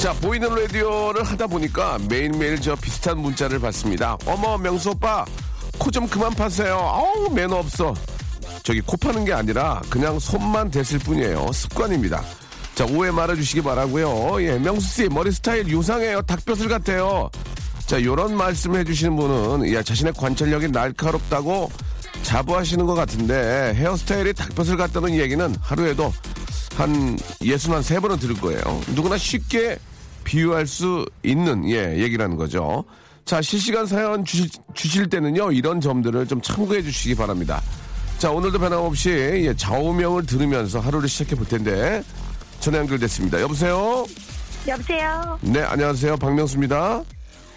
자, 보이는 라디오를 하다 보니까 매일매일 저 비슷한 문자를 받습니다. 어머, 명수 오빠, 코 좀 그만 파세요. 아우, 매너 없어. 저기 코 파는 게 아니라 그냥 손만 댔을 뿐이에요. 습관입니다. 자, 오해 말아주시기 바라고요 예, 명수 씨, 머리 스타일 요상해요. 닭뼈슬 같아요. 자, 요런 말씀 해주시는 분은, 야, 자신의 관찰력이 날카롭다고 자부하시는 것 같은데, 헤어스타일이 닭뼈슬 같다는 얘기는 하루에도 한 예순 한세 번은 들을 거예요. 누구나 쉽게 비유할 수 있는 예 얘기라는 거죠. 자 실시간 사연 주실, 주실 때는요 이런 점들을 좀 참고해 주시기 바랍니다. 자 오늘도 변함없이 예, 좌우명을 들으면서 하루를 시작해 볼 텐데 전화 연결됐습니다. 여보세요. 여보세요. 네 안녕하세요 박명수입니다.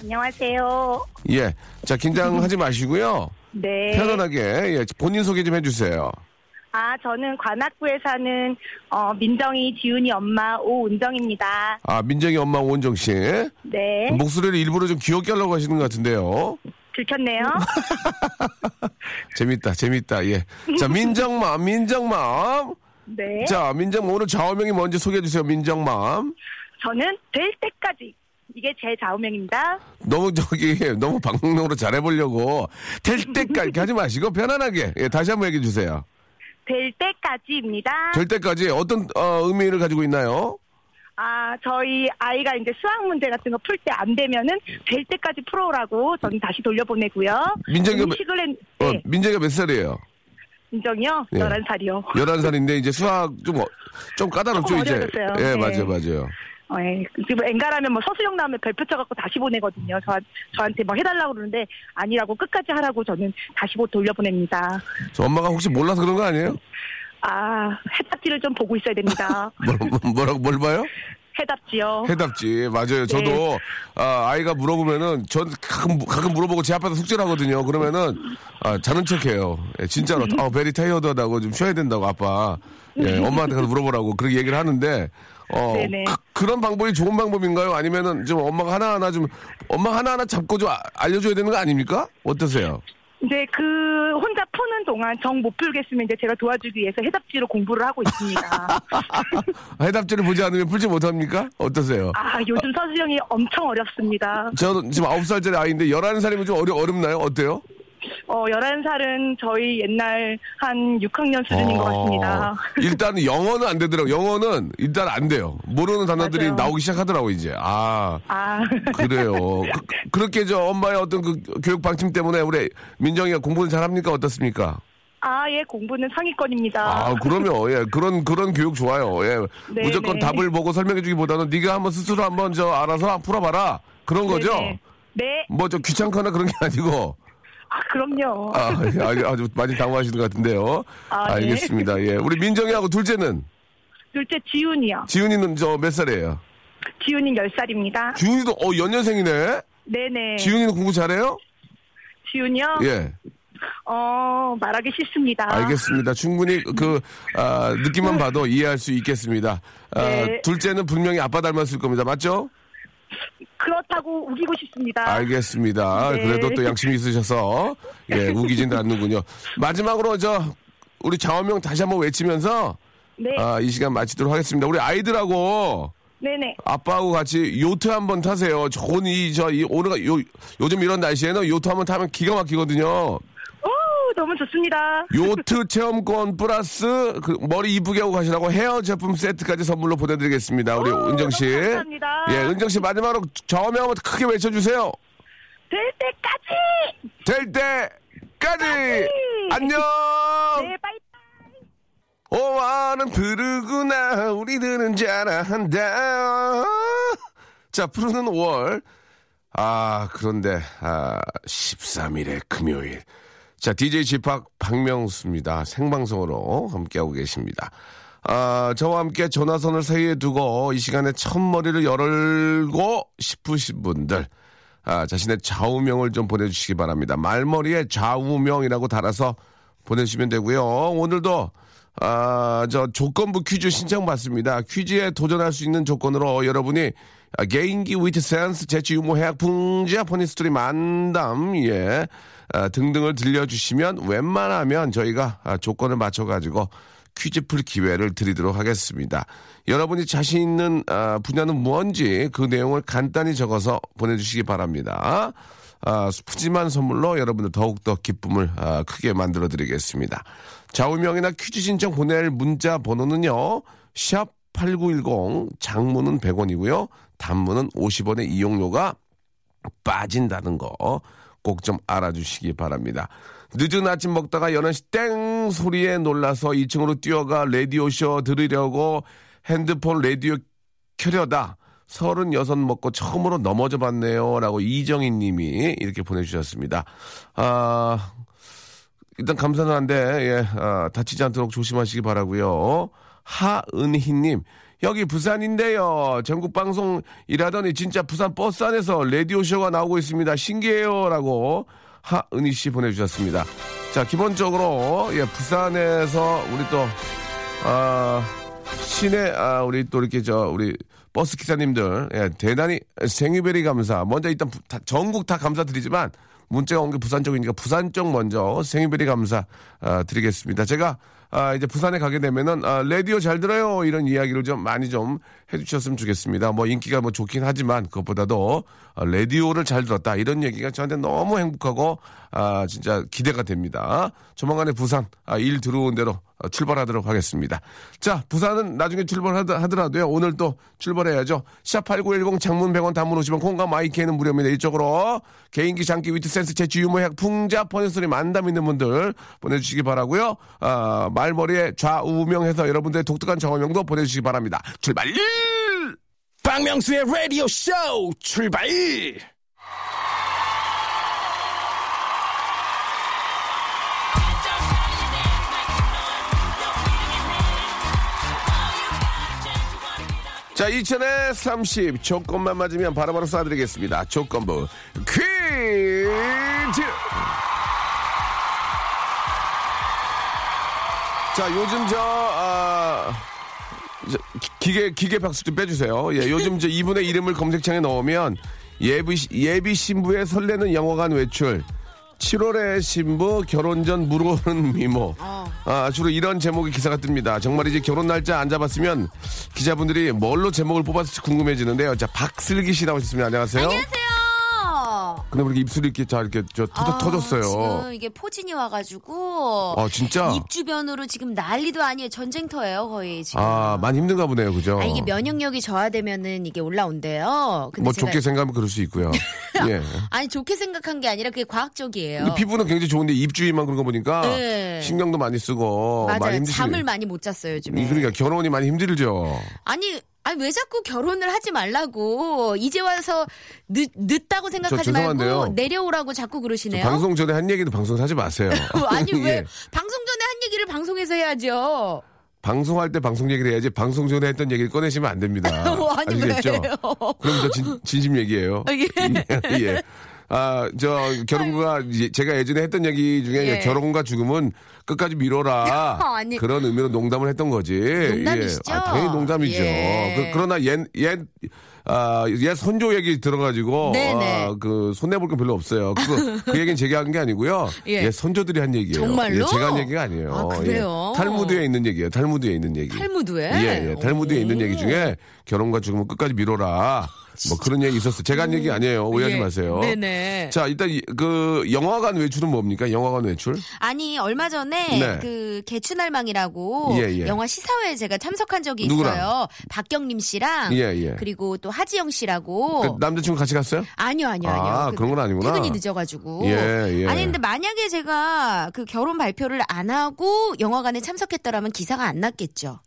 안녕하세요. 예. 자 긴장하지 마시고요. 네. 편안하게 예, 본인 소개 좀 해주세요. 아, 저는 관악구에 사는 어, 민정이 지훈이 엄마 오은정입니다. 아 민정이 엄마 오은정 씨 네. 목소리를 일부러 좀 귀엽게 하려고 하시는 것 같은데요. 들켰네요. 재밌다, 재밌다, 예. 자, 민정맘, 민정맘. 네. 자, 민정 오늘 좌우명이 뭔지 소개해 주세요, 민정맘. 저는 될 때까지 이게 제 좌우명입니다. 너무 저기, 너무 방송으로 잘해보려고 될 때까지 하지 마시고 편안하게, 예, 다시 한번 얘기해 주세요. 될 때까지입니다. 될 때까지 어떤, 어, 의미를 가지고 있나요? 아, 저희 아이가 이제 수학 문제 같은 거 풀 때 안 되면은 될 때까지 풀어오라고 저는 다시 돌려보내고요. 민정이가 몇- 음식을 했, 어, 네. 민정이가 몇 살이에요? 민정이요? 예. 11살이요. 11살인데 이제 수학 좀, 어- 좀 까다롭죠, 이제. 어려졌어요. 예, 네. 맞아요, 맞아요. 어, 예. 지금 엔가라면 뭐 서수영 나오면 별표 쳐갖고 다시 보내거든요. 저, 저한테 뭐 해달라고 그러는데 아니라고 끝까지 하라고 저는 다시 보 돌려보냅니다. 저 엄마가 혹시 몰라서 그런 거 아니에요? 아, 해답지를 좀 보고 있어야 됩니다. 뭐, 뭐, 뭐라고, 뭘 봐요? 해답지요. 해답지 맞아요. 저도 네. 아, 아이가 물어보면은 전 가끔 가끔 물어보고 제 앞에서 숙제를 하거든요. 그러면은 아, 자는 척해요. 예, 진짜로 아 베리 타이어드하다고 좀 쉬어야 된다고 아빠. 예, 엄마한테 가서 물어보라고 그렇게 얘기를 하는데 어 네네. 그, 런 방법이 좋은 방법인가요? 아니면은 좀 엄마가 하나 하나 좀 엄마 하나 하나 잡고 좀 아- 알려줘야 되는 거 아닙니까? 어떠세요? 이제 그 혼자 푸는 동안 정 못 풀겠으면 이제 제가 도와주기 위해서 해답지로 공부를 하고 있습니다. 해답지를 보지 않으면 풀지 못합니까? 어떠세요? 아, 요즘 서수영이 엄청 어렵습니다. 저는 지금 9살짜리 아이인데 11살이면 좀 어려, 어렵나요? 어때요? 어, 11살은 저희 옛날 한 6학년 수준인 것 같습니다. 어, 일단 영어는 안 되더라고. 영어는 일단 안 돼요. 모르는 단어들이 맞아요. 나오기 시작하더라고 이제. 아 아, 그래요. 그, 렇게저 엄마의 어떤 그 교육 방침 때문에 우리 민정이가 공부는 잘합니까 어떻습니까? 아, 예, 공부는 상위권입니다. 아 그러면 예 그런 그런 교육 좋아요. 예 네, 무조건 네. 답을 보고 설명해주기보다는 네가 한번 스스로 한번 저 알아서 풀어봐라 그런 거죠. 네네. 네. 뭐저 귀찮거나 그런 게 아니고. 아, 그럼요. 아, 아, 아주 많이 당황하시는 것 같은데요. 아, 네. 알겠습니다. 예. 우리 민정이하고 둘째는? 둘째 지훈이요. 지훈이는 저 몇 살이에요? 지훈이 10살입니다. 지훈이도, 어, 연년생이네? 네네. 지훈이는 공부 잘해요? 지훈이요? 예. 어, 말하기 싫습니다. 알겠습니다. 충분히 그, 아, 느낌만 봐도 이해할 수 있겠습니다. 아, 네. 둘째는 분명히 아빠 닮았을 겁니다. 맞죠? 그렇다고 우기고 싶습니다. 알겠습니다. 네. 그래도 또 양심이 있으셔서, 예, 우기진 않는군요. 마지막으로 저, 우리 좌우명 다시 한번 외치면서, 네. 아, 이 시간 마치도록 하겠습니다. 우리 아이들하고, 네네. 아빠하고 같이 요트 한번 타세요. 좋은 이, 저, 이, 오늘, 요, 요즘 이런 날씨에는 요트 한번 타면 기가 막히거든요. 오, 너무 좋습니다. 요트 체험권 플러스 그 머리 이쁘게 하고 가시라고 헤어 제품 세트까지 선물로 보내드리겠습니다. 우리 오, 은정 씨. 감사합니다. 예, 은정 씨 마지막으로 저명 한번 크게 외쳐주세요. 될 때까지! 될 때까지 안녕. 네, 빠이. 오와는 부르구나 우리들은 잘한다. 자 푸르는 5월. 아 그런데 아 13일에 금요일. 자 DJ 지팍 박명수입니다. 생방송으로 함께하고 계십니다. 아 저와 함께 전화선을 사이에 두고 이 시간에 첫머리를 열고 싶으신 분들. 아, 자신의 좌우명을 좀 보내주시기 바랍니다. 말머리에 좌우명이라고 달아서 보내주시면 되고요. 오늘도 아, 저 조건부 퀴즈 신청 받습니다. 퀴즈에 도전할 수 있는 조건으로 여러분이 아, 개인기 위트 센스 재치 유머 해학 풍자 funny story 만담 예 아, 등등을 들려주시면 웬만하면 저희가 아, 조건을 맞춰가지고 퀴즈 풀 기회를 드리도록 하겠습니다. 여러분이 자신 있는 아, 분야는 뭔지 그 내용을 간단히 적어서 보내주시기 바랍니다. 아, 푸짐한 선물로 여러분들 더욱더 기쁨을 아, 크게 만들어 드리겠습니다. 좌우명이나 퀴즈 신청 보낼 문자 번호는요. 샵 8910 장문은 100원이고요. 단문은 50원의 이용료가 빠진다는 거 꼭 좀 알아주시기 바랍니다. 늦은 아침 먹다가 11시 땡 소리에 놀라서 2층으로 뛰어가 라디오쇼 들으려고 핸드폰 라디오 켜려다 36 먹고 처음으로 넘어져 봤네요. 라고 이정희 님이 이렇게 보내주셨습니다. 아, 일단 감사는 한데, 예, 아, 다치지 않도록 조심하시기 바라고요 하은희 님, 여기 부산인데요. 전국 방송 일하더니 진짜 부산 버스 안에서 라디오 쇼가 나오고 있습니다. 신기해요. 라고 하은희 씨 보내주셨습니다. 자, 기본적으로, 예, 부산에서 우리 또, 아, 시내, 아, 우리 또 이렇게 저, 우리 버스 기사님들, 예, 대단히 생유베리 감사. 먼저 일단 부- 다- 전국 다 감사드리지만, 문자가 온 게 부산 쪽이니까 부산 쪽 먼저 생유베리 감사 아, 드리겠습니다. 제가 아, 이제 부산에 가게 되면은 아, 라디오 잘 들어요. 이런 이야기를 좀 많이 좀 해주셨으면 좋겠습니다. 뭐 인기가 뭐 좋긴 하지만 그것보다도 아, 라디오를 잘 들었다 이런 얘기가 저한테 너무 행복하고 아, 진짜 기대가 됩니다. 조만간에 부산 아, 일 들어온 대로 어, 출발하도록 하겠습니다. 자, 부산은 나중에 출발하더라도요. 오늘 또 출발해야죠. 샵8910 장문 100원 단문 50원 콩과 마이크에는 무료입니다. 이쪽으로 개인기 장기 위트 센스 재치 유머 약 풍자 퍼는 소리 만담 있는 분들 보내주시기 바라고요. 아, 말머리에 좌우명해서 여러분들의 독특한 정어명도 보내주시기 바랍니다. 출발! 박명수의 라디오 쇼 출발! 자, 2000에 30 조건만 맞으면 바로바로 쏴드리겠습니다. 조건부 퀴즈! 자, 요즘 저, 아, 저, 기- 기계, 기계 박수 좀 빼주세요. 예, 요즘 저 이분의 이름을 검색창에 넣으면 예비, 예비 신부의 설레는 영화관 외출, 7월의 신부 결혼 전 물어오는 미모. 아, 주로 이런 제목의 기사가 뜹니다. 정말 이제 결혼 날짜 안 잡았으면 기자분들이 뭘로 제목을 뽑았을지 궁금해지는데요. 자, 박슬기 씨 나오셨습니다. 안녕하세요. 안녕하세요. 근데 왜 이렇게 입술이 이렇게 잘 이렇게 저 터져, 아, 터졌어요. 지금 이게 포진이 와가지고 아, 진짜? 입 주변으로 지금 난리도 아니에요. 전쟁터예요, 거의 지금. 아, 많이 힘든가 보네요. 그죠? 아, 이게 면역력이 저하되면은 이게 올라온대요. 뭐 좋게 생각하면 그럴 수 있고요. 예. 아니 좋게 생각한 게 아니라 그게 과학적이에요. 근데 피부는 굉장히 좋은데 입 주위만 그런 거 보니까 네. 신경도 많이 쓰고 많이 맞아요. 힘드시 잠을 많이 못 잤어요 요즘에. 그러니까 결혼이 많이 힘들죠. 아니. 아니 왜 자꾸 결혼을 하지 말라고 이제 와서 늦, 늦다고 생각하지. 말고 내려오라고 자꾸 저 그러시네요. 방송 전에 한 얘기도 방송 하지 마세요. 아니 왜 예. 방송 전에 한 얘기를 방송에서 해야죠. 방송할 때 방송 얘기를 해야지 방송 전에 했던 얘기를 꺼내시면 안 됩니다. 아니 아시겠죠? 그럼 저 진, 진심 얘기예요. 예. 예. 아, 저 결혼과 제가 예전에 했던 얘기 중에 예. 결혼과 죽음은 끝까지 미뤄라. 아니. 그런 의미로 농담을 했던 거지. 농담이시죠? 예. 아, 당연히 농담이죠. 예. 그, 러나 옛, 옛, 아, 옛 선조 얘기 들어가지고, 네네. 아, 그, 손해볼 건 별로 없어요. 그, 그 얘기는 제가 한 게 아니고요. 예. 옛 선조들이 한 얘기예요. 정말로? 예, 제가 한 얘기가 아니에요. 아, 그래요? 예. 탈무드에 있는 얘기예요. 탈무드에 있는 얘기. 탈무드에? 예, 예. 탈무드에 오. 있는 얘기 중에 결혼과 죽음은 끝까지 미뤄라. 뭐 그런 얘기 있었어요. 제가 한 얘기 아니에요. 오해하지 예. 마세요. 네네. 자, 일단 이- 그 영화관 외출은 뭡니까? 영화관 외출? 아니 얼마 전에 네. 그 개추날망이라고 예, 예. 영화 시사회에 제가 참석한 적이 누구랑? 있어요. 박경림 씨랑 예, 예. 그리고 또 하지영 씨라고 그 남자친구 같이 갔어요? 아니요, 아니요, 아니요. 아, 그 그런 건 아니구나. 퇴근이 늦어가지고. 예, 예. 아니, 근데 만약에 제가 그 결혼 발표를 안 하고 영화관에 참석했더라면 기사가 안 났겠죠.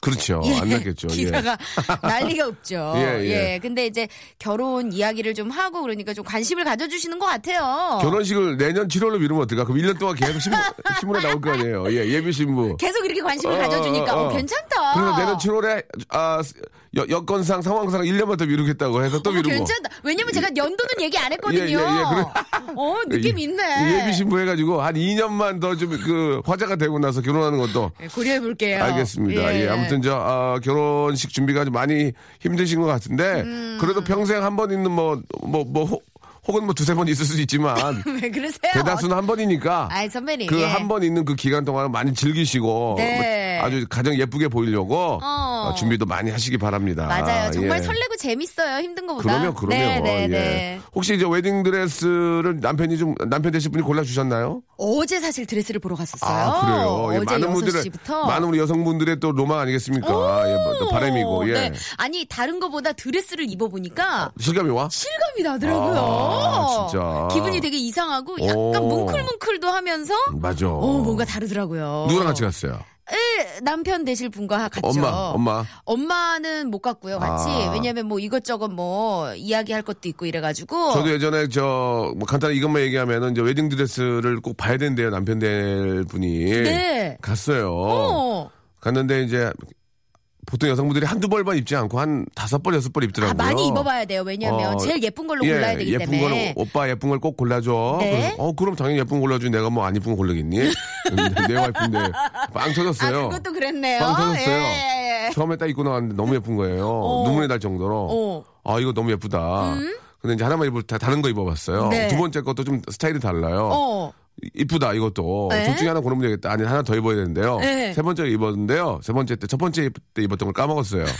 그렇죠. 예, 안 났겠죠. 예. 기사가 난리가 없죠. 예, 예, 예. 근데 이제 결혼 이야기를 좀 하고 그러니까 좀 관심을 가져주시는 것 같아요. 결혼식을 내년 7월로 미루면 어떨까? 그럼 1년 동안 계속 신문, 신문에 나올 거 아니에요. 예, 예비 신부. 계속 이렇게 관심을 어, 가져주니까 어, 어, 어. 괜찮다. 그래서 내년 7월에 아 여, 여건상 상황상 1년만 더 미루겠다고 해서 또 어머, 미루고. 괜찮다. 왜냐면 제가 연도는 얘기 안 했거든요. 예, 예, 예. 그래. 어, 느낌 있네. 예비 신부 해가지고 한 2년만 더 좀 그 화제가 되고 나서 결혼하는 것도 예, 고려해 볼게요. 알겠습니다. 예. 아무튼 저 아, 결혼식 준비가 좀 많이 힘드신 것 같은데 음. 그래도 평생 한 번 있는 뭐 뭐뭐 혹은 뭐 두세 번 있을 수 있지만 왜 그러세요? 대다수는 한 번이니까 아이, 선배님. 그 예. 한번 있는 그 기간 동안 많이 즐기시고 네. 뭐 아주 가정 예쁘게 보이려고 어. 어, 준비도 많이 하시기 바랍니다. 맞아요. 정말 예. 설레고 재밌어요. 힘든 것보다. 그러면 그러면 네, 네, 예. 네. 혹시 이제 웨딩 드레스를 남편이 좀 남편 되실 분이 골라 주셨나요? 어제 사실 드레스를 보러 갔었어요. 아 그래요. 예, 어제 많은 분들의 6시부터. 많은 우리 여성분들의 또 로망 아니겠습니까? 예, 뭐또 바람이고 예. 네. 아니 다른 거보다 드레스를 입어 보니까 실감이 와? 실감이 나더라고요. 아, 진짜. 기분이 되게 이상하고 약간 오. 뭉클뭉클도 하면서 맞아. 어, 뭔가 다르더라고요. 누구랑 같이 갔어요? 에, 남편 되실 분과 같죠. 엄마, 엄마. 엄마는 못 갔고요, 같이. 아. 왜냐면 뭐 이것저것 뭐 이야기할 것도 있고 이래가지고. 저도 예전에 저, 뭐 간단히 이것만 얘기하면은 이제 웨딩 드레스를 꼭 봐야 된대요, 남편 될 분이. 네. 갔어요. 어. 갔는데 이제 보통 여성분들이 한두 벌만 입지 않고 한 다섯 벌, 여섯 벌 입더라고요. 아, 많이 입어봐야 돼요. 왜냐면 어, 제일 예쁜 걸로 예, 골라야 되기 예쁜 때문에. 거는 오빠 예쁜 걸 꼭 골라줘. 네. 그럼, 어, 그럼 당연히 예쁜 거 골라주지. 내가 뭐 안 예쁜 거 골라겠니? 내 와이프인데 빵 아, 터졌어요. 그것도 그랬네요. 빵 터졌어요. 예, 예. 처음에 딱 입고 나왔는데 너무 예쁜 거예요. 어. 눈물이 날 정도로. 어. 아, 이거 너무 예쁘다. 근데 이제 하나만 입을 다 다른 거 입어봤어요. 네. 두 번째 것도 좀 스타일이 달라요. 어. 이쁘다 이것도 네. 둘 중에 하나 고르면 되겠다 아니 하나 더 입어야 되는데요 네. 세 번째 입었는데요 세 번째 때 첫 번째 때 입었던 걸 까먹었어요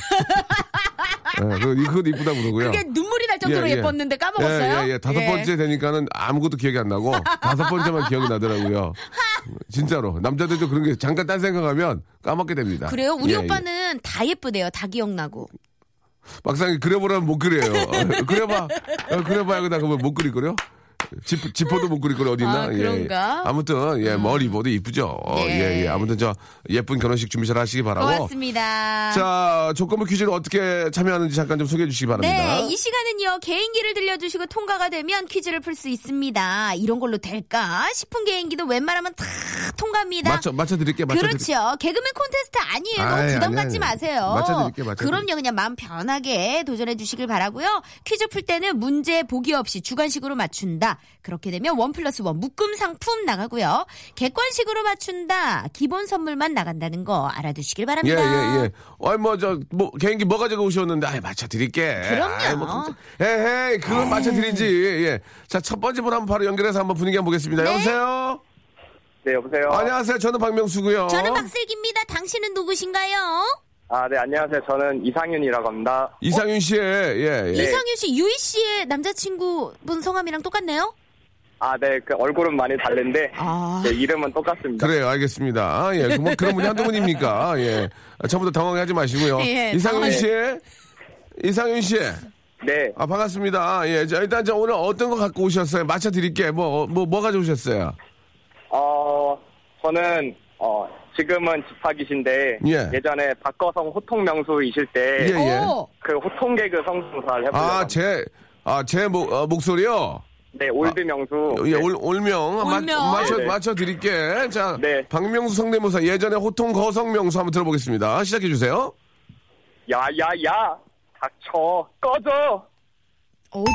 네, 그거, 그것도 이쁘다 그러고요 그게 눈물이 날 정도로 예, 예. 예뻤는데 까먹었어요? 예, 예, 예. 다섯 예. 번째 되니까는 아무것도 기억이 안 나고 다섯 번째만 기억이 나더라고요 진짜로 남자들도 그런 게 잠깐 딴 생각하면 까먹게 됩니다 그래요? 우리 예, 예. 오빠는 다 예쁘대요. 다 기억나고. 막상 그려보라면 못 그려요 어, 그려봐 어, 그려봐야 그다 그러면 못 그릴 거요 지, 지퍼도 못 그릴 거려 어디 있나? 아, 예? 아무튼 예 머리 입어도 이쁘죠. 예. 예, 예. 아무튼 저 예쁜 결혼식 준비 잘 하시기 바라고. 고맙습니다. 자 조건부 퀴즈를 어떻게 참여하는지 잠깐 좀 소개해 주시기 바랍니다. 네, 이 시간은요, 개인기를 들려주시고 통과가 되면 퀴즈를 풀 수 있습니다. 이런 걸로 될까 싶은 개인기도 웬만하면 다 통과합니다. 맞춰 맞춰 드릴게 맞춰 드릴게. 그렇죠. 개그맨 콘테스트 아니에요. 너무 아이, 부담 아니, 갖지 아니. 마세요. 맞춰 드릴게요, 맞춰드릴게요. 그럼요. 그냥 마음 편하게 도전해 주시길 바라고요. 퀴즈 풀 때는 문제 보기 없이 주관식으로 맞춘다. 그렇게 되면 원 플러스 원 묶음 상품 나가고요. 객관식으로 맞춘다. 기본 선물만 나간다는 거 알아두시길 예, 바랍니다. 예, 예. 어이, 뭐, 저, 뭐, 개인기 뭐 가지고 오셨는데, 아이, 맞춰드릴게. 그럼요. 아이, 뭐, 에헤이, 그건 맞춰드리지. 예. 자, 첫 번째 분 한번 바로 연결해서 한번 분위기 한번 보겠습니다. 네. 여보세요? 네, 여보세요? 안녕하세요. 저는 박명수고요 저는 박슬기입니다. 당신은 누구신가요? 아, 네, 안녕하세요. 저는 이상윤이라고 합니다. 이상윤 씨의, 예, 예. 이상윤 씨, 유희 씨의 남자친구분 성함이랑 똑같네요? 아, 네, 그 얼굴은 많이 다른데, 아. 네, 이름은 똑같습니다. 그래요, 알겠습니다. 아, 예. 그 뭐, 그런 분이 한두 분입니까? 예. 아, 처음부터 당황하지 마시고요. 예, 이상윤 당황- 씨, 이상윤 씨. 네, 아, 반갑습니다. 예. 자, 일단 저 오늘 어떤 거 갖고 오셨어요? 맞춰 드릴게. 뭐, 뭐, 뭐 가져오셨어요? 어, 저는, 어, 지금은 집학이신데, 예. 예전에 박거성 호통 명수이실 때, 예, 예. 오. 그 호통 개그 성대모사를 해보려고. 아. 제, 아, 제 목, 어, 목소리요? 네, old 명수. 예, 네. 올, 올명. 마- 올명. 맞춰, 네네. 맞춰 드릴게. 자, 네. 박명수 성대모사 예전에 호통 거성 명수 한번 들어보겠습니다. 시작해주세요. 야, 야, 야! 닥쳐! 꺼져! 어디?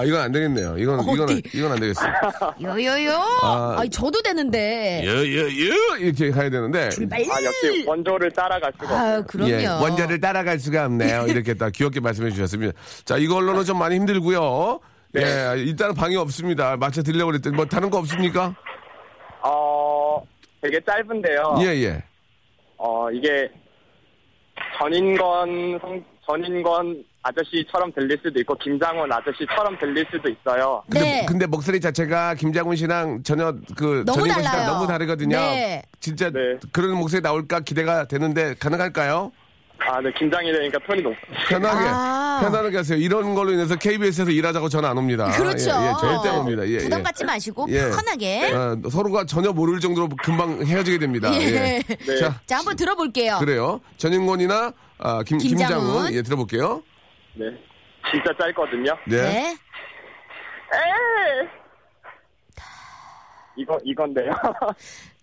아, 이건 안 되겠네요. 이건, 이건, 어디? 이건 안 되겠어요. 요요요? 아. 아, 니 저도 되는데. 여, 여, 여! 이렇게 가야 되는데. 빨리. 아, 역시 원조를 따라갈 수가 없어요. 그럼요. 예, 원자를 따라갈 수가 없네요. 이렇게 딱 귀엽게 말씀해 주셨습니다. 자, 이걸로는 좀 많이 힘들고요. 네. 예, 일단은 방이 없습니다. 맞춰 드리려고 그랬더니 뭐 다른 거 없습니까? 어, 되게 짧은데요. 예, 예. 어, 이게 전인권 성, 전인권 아저씨처럼 들릴 수도 있고 김장훈 아저씨처럼 들릴 수도 있어요. 근데, 네. 근데 목소리 자체가 김장훈 씨랑 전혀 그 너무 전인권 씨랑 달라요. 너무 다르거든요. 네. 진짜 네. 그런 목소리 나올까 기대가 되는데 가능할까요? 아, 네, 김장이 되니까 톤이 높. 편하게 아. 편안하게 하세요. 이런 걸로 인해서 KBS에서 일하자고 전화 안 옵니다. 그렇죠. 예, 예, 절대 안 옵니다. 예, 부담 예. 갖지 마시고 예. 편하게. 어, 서로가 전혀 모를 정도로 금방 헤어지게 됩니다. 예. 예. 네. 자, 자, 한번 들어볼게요. 그래요. 전인권이나 아, 김, 김장훈. 김장훈. 예, 들어볼게요. 네. 진짜 짧거든요. 네. 네. 이거, 이건데요.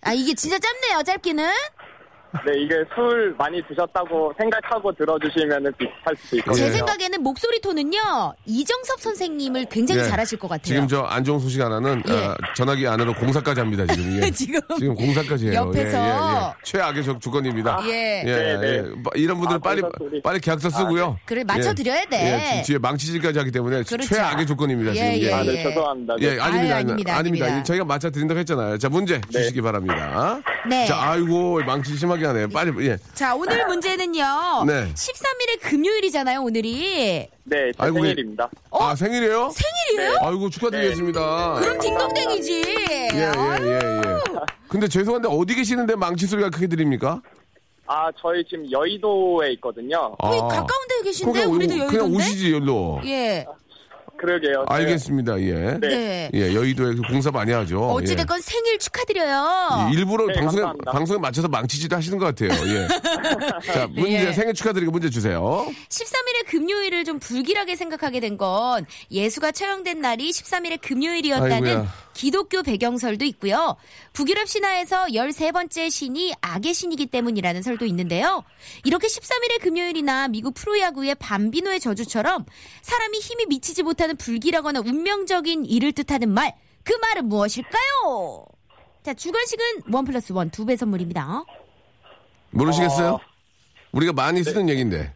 아, 이게 진짜 짧네요, 짧기는. 네, 이게 술 많이 드셨다고 생각하고 들어주시면 비슷할 수도 있거든요. 제 예. 생각에는 목소리 톤은요, 이정섭 선생님을 굉장히 예. 잘하실 것 같아요. 지금 저안 좋은 소식 하나는 예. 아, 전화기 안으로 공사까지 합니다. 지금. 예. 지금. 지금 공사까지 해요. 옆에서. 예, 예, 예. 최악의 조- 조건입니다. 예. 예, 네, 네. 예. 뭐 이런 분들은 아, 빨리 소리. 빨리 계약서 쓰고요. 그래, 맞춰드려야 돼. 예, 뒤에 망치질까지 하기 때문에 그렇죠. 최악의 조건입니다. 예, 지금. 예, 아, 네, 예. 죄송합니다. 네. 예, 아닙니다. 아유, 아닙니다, 아닙니다. 아닙니다. 저희가 맞춰 드린다고 했잖아요. 자, 문제 네. 주시기 바랍니다. 네. 자, 아이고, 망치 심하게 하네. 빨리, 예. 자, 오늘 문제는요. 네. 13일에 금요일이잖아요, 오늘이. 네, 제 아이고, 예. 생일입니다. 아, 생일이에요? 생일이에요? 아이고, 축하드리겠습니다. 그럼 딩동댕이지. 예, 예, 예, 예. 근데 죄송한데 어디 계시는데 망치 소리가 크게 들립니까? 아, 저희 지금 여의도에 있거든요. 거기 아. 가까운 데 계신데 그러니까 우리도 그냥 여의도인데. 오시지, 여기로. 예. 그러게요. 네. 알겠습니다, 예. 네. 네. 예, 여의도에 공사 많이 하죠. 어찌됐건 생일 축하드려요. 예. 일부러 네, 방송에, 감사합니다. 방송에 맞춰서 망치질 하시는 것 같아요. 예. 자, 문제, 예. 생일 축하드리고 문제 주세요. 13일의 금요일을 좀 불길하게 생각하게 된 건 예수가 처형된 날이 13일의 금요일이었다는 아이고야. 기독교 배경설도 있고요. 북유럽 신화에서 13번째 신이 악의 신이기 때문이라는 설도 있는데요. 이렇게 13일의 금요일이나 미국 프로야구의 밤비노의 저주처럼 사람이 힘이 미치지 못하는 불길하거나 운명적인 일을 뜻하는 말, 그 말은 무엇일까요? 자, 주간식은 원 플러스 원 두 배 선물입니다. 모르시겠어요? 어. 우리가 많이 쓰는 얘기인데.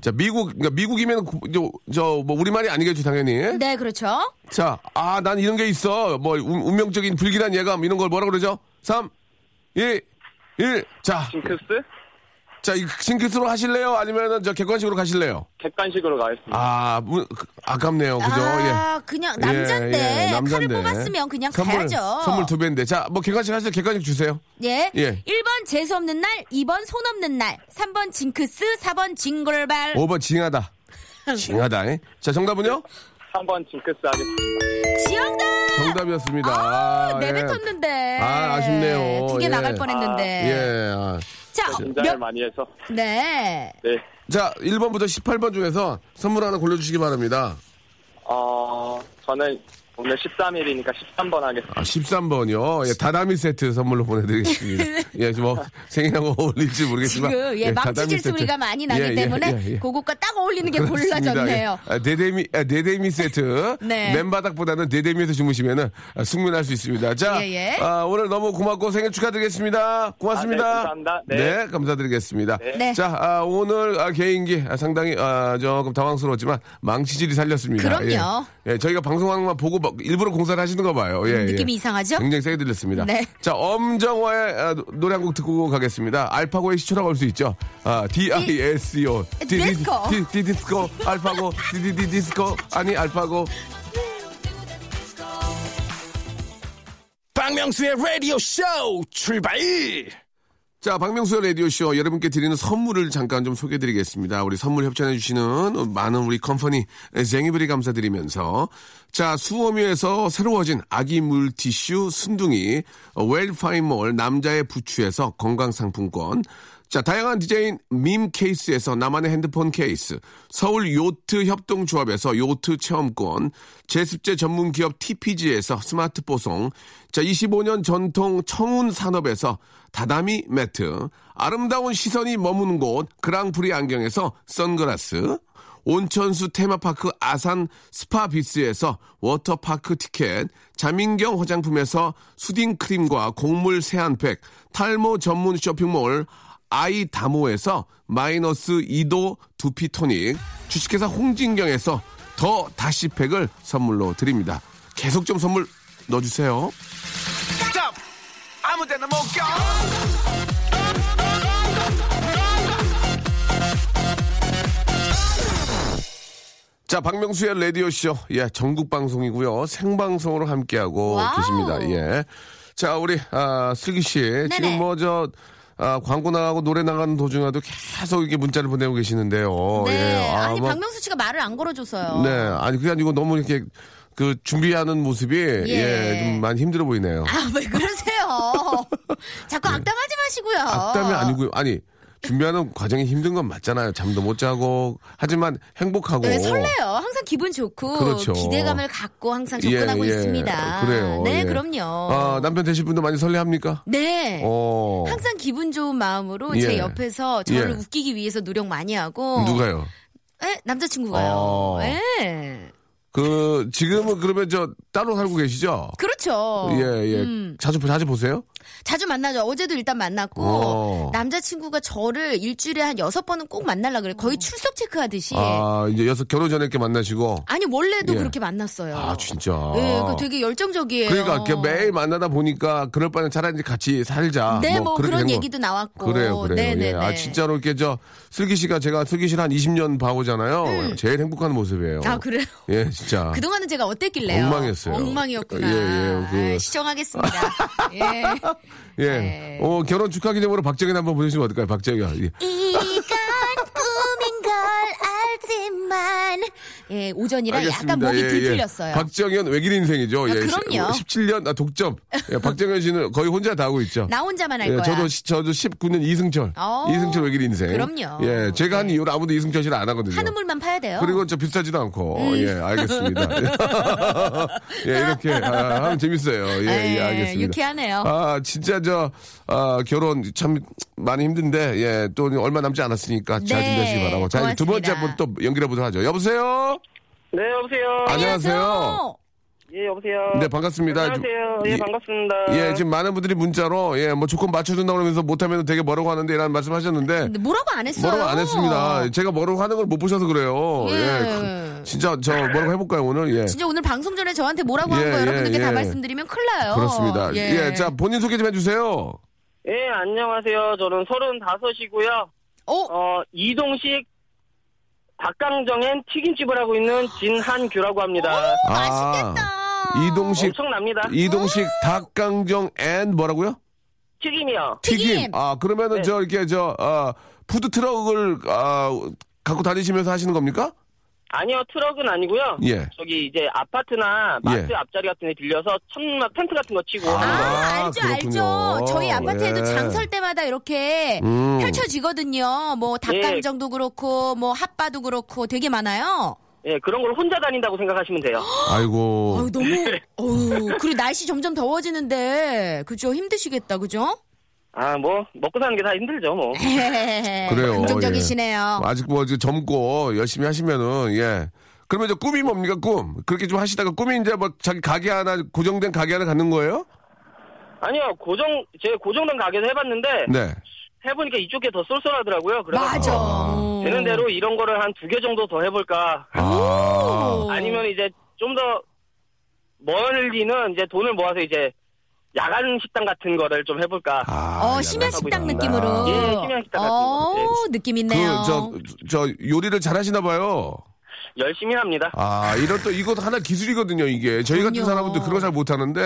자, 미국, 그러니까 미국이면 구- 저, 저, 뭐, 우리말이 아니겠죠, 당연히. 네, 그렇죠. 자, 아, 난 이런 게 있어. 뭐, 운- 운명적인 불길한 예감, 이런 걸 뭐라 그러죠? 3, 2, 1. 자, 징크스? 자, 이 징크스로 하실래요? 아니면은 저 객관식으로 가실래요? 객관식으로 가겠습니다. 아, 무- 그- 아깝네요. 그죠? 아, 그냥 남잔데 예, 예, 남잔데. 칼을 뽑았으면 그냥 선물, 가야죠. 선물 두 배인데. 자, 뭐 객관식 하세요. 객관식 주세요. 예. 예. 1번 재수 없는 날, 2번 손 없는 날, 3번 징크스, 4번 징글발. 5번 징하다. 징하다. 예. 자, 정답은요? 3번 징크스 하겠습니다. 지영다! 정답이었습니다. 아, 아, 내뱉었는데. 아, 아쉽네요. 두개 예. 나갈 뻔했는데. 예. 아. 자, 긴장을 몇, 많이 해서. 네. 네. 자, 1번부터 18번 중에서 선물 하나 골라주시기 바랍니다. 어, 저는 오늘 13일이니까 13번 하겠습니다. 아, 13번이요. 예, 다다미 세트 선물로 보내드리겠습니다. 예, 뭐, 생일하고 어울릴지 모르겠지만. 지금, 예, 망치질 세트. 소리가 많이 나기 예, 예, 때문에 예, 예. 그것과 딱 어울리는 게 그렇습니다. 골라졌네요. 예. 아, 네데미, 아, 네데미 세트. 네. 맨바닥보다는 네데미에서 주무시면은 아, 숙면할 수 있습니다. 자, 예, 예. 아, 오늘 너무 고맙고 생일 축하드리겠습니다. 고맙습니다. 아, 네, 감사합니다. 네. 감사드리겠습니다. 네. 자, 아, 오늘 아, 개인기 아, 상당히 아, 조금 당황스러웠지만 망치질이 살렸습니다. 그럼요. 예. 예, 저희가 방송하는 것만 보고 막 일부러 공사를 하시는 거 봐요. 예, 음, 느낌이 예. 이상하죠? 굉장히 세게 들렸습니다. 네. 자, 엄정화의 아, 노- 노래 한 곡 듣고 가겠습니다. 알파고의 시초라고 할 수 있죠. 아, D-I-S-C-O. 디- 디- 디스코. 디- 디- 디스코. 알파고. 디디디 디스코. 아니, 알파고. 박명수의 라디오 쇼 출발! 자, 박명수의 라디오쇼 여러분께 드리는 선물을 잠깐 좀 소개해드리겠습니다. 우리 선물 협찬해주시는 많은 우리 컴퍼니 쟁이브리 감사드리면서 자, 수오미에서 새로워진 아기 물티슈 순둥이 웰파인몰 남자의 부추에서 건강상품권. 자, 다양한 디자인 밈 케이스에서 나만의 핸드폰 케이스, 서울 요트 협동조합에서 요트 체험권, 제습제 전문 기업 TPG에서 스마트 뽀송, 자, 25년 전통 청운 산업에서 다다미 매트, 아름다운 시선이 머무는 곳 그랑프리 안경에서 선글라스, 온천수 테마파크 아산 스파비스에서 워터파크 티켓, 자민경 화장품에서 soothing 크림과 곡물 세안팩, 탈모 전문 쇼핑몰 아이다모에서 마이너스 2도 두피 토닉, 주식회사 홍진경에서 더 다시팩을 선물로 드립니다. 계속 좀 선물 넣어주세요. 아무데나 못 껴! 자, 박명수의 라디오쇼. 예, 전국 방송이고요. 생방송으로 함께하고 wow. 계십니다. 예. 자, 우리, 아, 슬기 씨. 지금 뭐, 저, 아, 광고 나가고 노래 나가는 도중에도 계속 이렇게 문자를 보내고 계시는데요. 네. 예. 아, 아니 뭐, 박명수 씨가 말을 안 걸어줘서요. 네. 아니, 그게 아니고 너무 이렇게 그 준비하는 모습이 예, 좀 많이 힘들어 보이네요. 아 왜 그러세요? 자꾸 악담하지 마시고요. 악담이 아니고요. 아니, 준비하는 과정이 힘든 건 맞잖아요. 잠도 못 자고. 하지만 행복하고. 네, 설레요. 항상 기분 좋고 그렇죠. 기대감을 갖고 항상 접근하고 예, 예. 있습니다. 그래요. 네, 예. 그럼요. 아, 남편 되실 분도 많이 설레합니까? 네. 어. 항상 기분 좋은 마음으로 예. 제 옆에서 저를 예. 웃기기 위해서 노력 많이 하고. 누가요? 에? 남자친구가요. 어. 예. 그, 지금은 그러면 저 따로 살고 계시죠? 그렇죠. 예, 예. 음. 자주, 자주 보세요? 자주 만나죠. 어제도 일단 만났고 어. 남자친구가 저를 일주일에 한 여섯 번은 꼭 만나려 그래. 거의 출석 체크하듯이. 아, 이제 여섯 결혼 전에 이렇게 만나시고. 아니 원래도 예. 그렇게 만났어요. 아, 진짜. 예, 그 되게 열정적이에요. 그러니까 매일 만나다 보니까 그럴 바엔 차라리 같이 살자. 네, 뭐, 그렇게 그런. 얘기도 나왔고. 그래요, 그래요. 네네네. 예. 아, 진짜로 이렇게 저, 슬기 씨가 제가 슬기 씨를 한 20년 봐오잖아요. 제일 행복한 모습이에요. 음. 아 그래요? 예, 진짜. 그동안은 제가 어땠길래요? 엉망이었어요. 엉망이었구나. 예, 예, 그- 아이, 시정하겠습니다. 예. 예. 네. 어, 결혼 축하 기념으로 박정현 한번 보내주시면 어떨까요? 박정현. 예. 걸 알지만. 예, 오전이라 약간 목이 예, 들틀렸어요. 예. 박정현 외길 인생이죠. 아, 예. 그럼요. 17년 아, 독점. 예, 박정현 씨는 거의 혼자 다 하고 있죠. 나 혼자만 할 예, 거야. 저도 시- 저도 19년 이승철. 어, 이승철 외길 인생. 그럼요. 예, 제가 한 이후로 아무도 이승철 씨를 안 하거든요. 하는 물만 파야 돼요. 그리고 저 비슷하지도 않고. 음. 예, 알겠습니다. 예, 이렇게 아, 하면 재밌어요. 예, 예, 예, 알겠습니다. 유쾌하네요. 아, 진짜 저 아, 결혼 참 많이 힘든데 예, 또 얼마 남지 않았으니까 잘 네, 준비하시기 바라고. 자, 이제 두 번째 고맙습니다. 분또 연결해 보도록 하죠. 여보세요? 네, 여보세요. 안녕하세요. 예, 여보세요. 네, 반갑습니다. 안녕하세요. 예, 예, 반갑습니다. 예, 지금 많은 분들이 문자로 예, 뭐 조건 맞춰준다고 그러면서 못하면 되게 뭐라고 하는데 이런 말씀 하셨는데 근데 뭐라고 안 했어요. 뭐라고 안 했습니다. 제가 뭐라고 하는 걸 못 보셔서 그래요. 예. 예. 그- 진짜 저 뭐라고 해볼까요, 오늘? 예. 진짜 오늘 방송 전에 저한테 뭐라고 한 예, 거 여러분들께 예, 다 예. 말씀드리면 큰일 나요. 그렇습니다. 예. 자, 본인 소개 좀 해주세요. 예, 안녕하세요. 저는 35이고요. 어? 어, 이동식 닭강정 and 튀김집을 하고 있는 진한규라고 합니다. 아, 이동식, 엄청납니다. 이동식 닭강정 and 뭐라고요? 튀김이요. 튀김. 아, 그러면은 네. 저 이렇게 저, 아, 푸드 트럭을, 아, 갖고 다니시면서 하시는 겁니까? 아니요, 트럭은 아니고요. 예. 저기 이제 아파트나 마트 예. 앞자리 같은 데 빌려서 천막 텐트 같은 거 치고 아, 아, 알죠, 그렇군요. 알죠. 저희 아파트에도 예. 장설 때마다 이렇게 음. 펼쳐지거든요. 뭐 닭강정도 그렇고 뭐 핫바도 그렇고 되게 많아요. 예, 그런 걸 혼자 다닌다고 생각하시면 돼요. 아이고. 아유, 너무 어우, 그리고 날씨 점점 더워지는데 그죠? 힘드시겠다. 그죠? 아, 뭐 먹고 사는 게 다 힘들죠, 뭐. 그래요. 긍정적이시네요. 예. 아직 뭐 이제 젊고 열심히 하시면은 예. 그러면 이제 꿈이 뭡니까 꿈? 그렇게 좀 하시다가 꿈이 이제 뭐 자기 가게 하나 고정된 가게 하나 갖는 거예요? 아니요, 고정 제가 고정된 가게에서 해봤는데 네. 해보니까 이쪽에 더 쏠쏠하더라고요. 그래서 맞아. 되는 대로 이런 거를 한 두 개 정도 더 해볼까. 아. 아니면 이제 좀 더 멀리는 이제 돈을 모아서 이제 야간 식당 같은 거를 좀 해볼까. 아, 어, 야간 심야 식당. 식당 느낌으로. 예, 심야 식당 같은 어, 거. 예. 느낌 있네요. 그, 저, 저, 요리를 잘 하시나 봐요. 열심히 합니다. 아, 이런 또 이것도 하나 기술이거든요, 이게. 저희 같은. 사람은 또 그런 거잘 못하는데,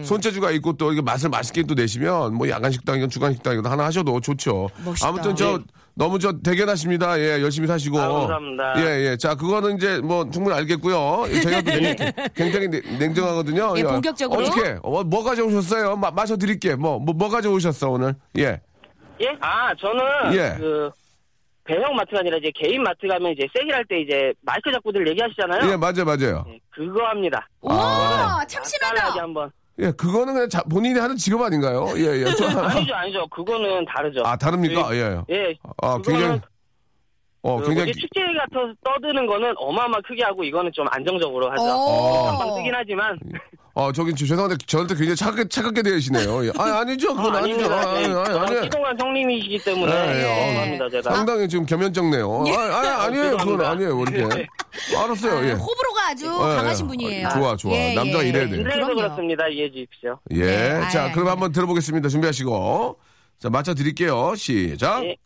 예. 손재주가 있고 또 이게 맛을 맛있게 또 내시면, 뭐 야간식당이건 주간식당이건 하나 하셔도 좋죠. 멋있다. 아무튼 저, 너무 저 대견하십니다. 예, 열심히 사시고. 아, 감사합니다. 예, 예. 자, 그거는 이제 뭐 충분히 알겠고요. 저희가 또 냉, 굉장히 냉- 냉정하거든요. 예, 본격적으로? 어떻게? 어, 뭐 가져오셨어요? 마, 마셔드릴게. 뭐, 뭐, 뭐 가져오셨어, 오늘? 예. 예? 아, 저는 예. 그 대형 마트가 아니라 이제 개인 마트 가면 이제 세일 할 때 이제 마이크 잡고들 얘기하시잖아요. 예, 맞아요, 맞아요. 예, 그거 합니다. 우와, 참 간단하게 심하다. 한번. 예, 그거는 그냥 자- 본인이 하는 직업 아닌가요? 예, 예. 저- 아니죠, 아니죠. 그거는 다르죠. 아, 다릅니까? 그, 예. 예. 아, 그거는 굉장히, 어, 그 굉장히. 축제 같아서 떠드는 거는 어마어마 크게 하고 이거는 좀 안정적으로 하죠. 어. 한방 뜨긴 하지만 어, 저기 저- 죄송한데 저한테 굉장히 차갑게 차갑게 대시네요. 예. 아니 아니죠, 그건 아, 아니죠. 아, 아니, 네, 아니, 아니. 기동한 형님이시기 때문에 예, 예. 예, 죄송합니다 제가. 상당히 지금 겸연쩍네요. 예. 아, 아니, 아니에요, 그건. 아니에요, 뭐 이렇게. 알았어요, 예. 호불호가 아주 예, 강하신 예. 분이에요. 좋아, 좋아. 남자가 이래야 돼. 그래서. 그렇습니다. 이해해 주십시오. 예. 네, 자, 아이, 그럼 아이. 한번 들어보겠습니다. 준비하시고. 자, 맞춰 드릴게요. 시작. 예.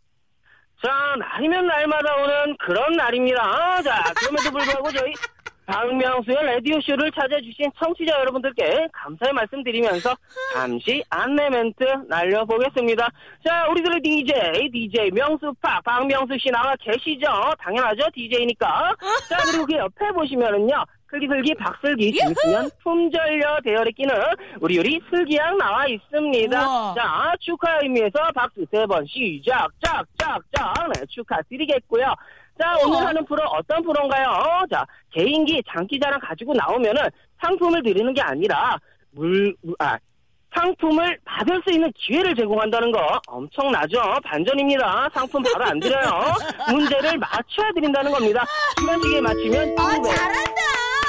자, 날이면 날마다 오는 그런 날입니다. 자, 그럼에도 불구하고 저희 박명수의 라디오쇼를 찾아주신 청취자 여러분들께 감사의 말씀 드리면서 잠시 안내 멘트 날려보겠습니다. 자, 우리들의 DJ, DJ 명수파, 박명수 씨 나와 계시죠? 당연하죠, DJ니까. 자, 그리고 그 옆에 보시면은요, 슬기슬기 박슬기 주시면 품절려 대열에 끼는 우리 요리 슬기양 나와 있습니다. 우와. 자, 축하 의미에서 박수 세 번 시작, 짝, 짝, 짝. 네, 축하드리겠고요. 자, 오늘 하는 프로 어떤 프로인가요? 자, 개인기, 장기자랑 가지고 나오면은 상품을 드리는 게 아니라 물, 물- 아, 상품을 받을 수 있는 기회를 제공한다는 거 엄청나죠? 반전입니다. 상품 바로 안 드려요. 문제를 맞춰야 드린다는 겁니다. 시간 시기에 맞추면 아. 잘한다!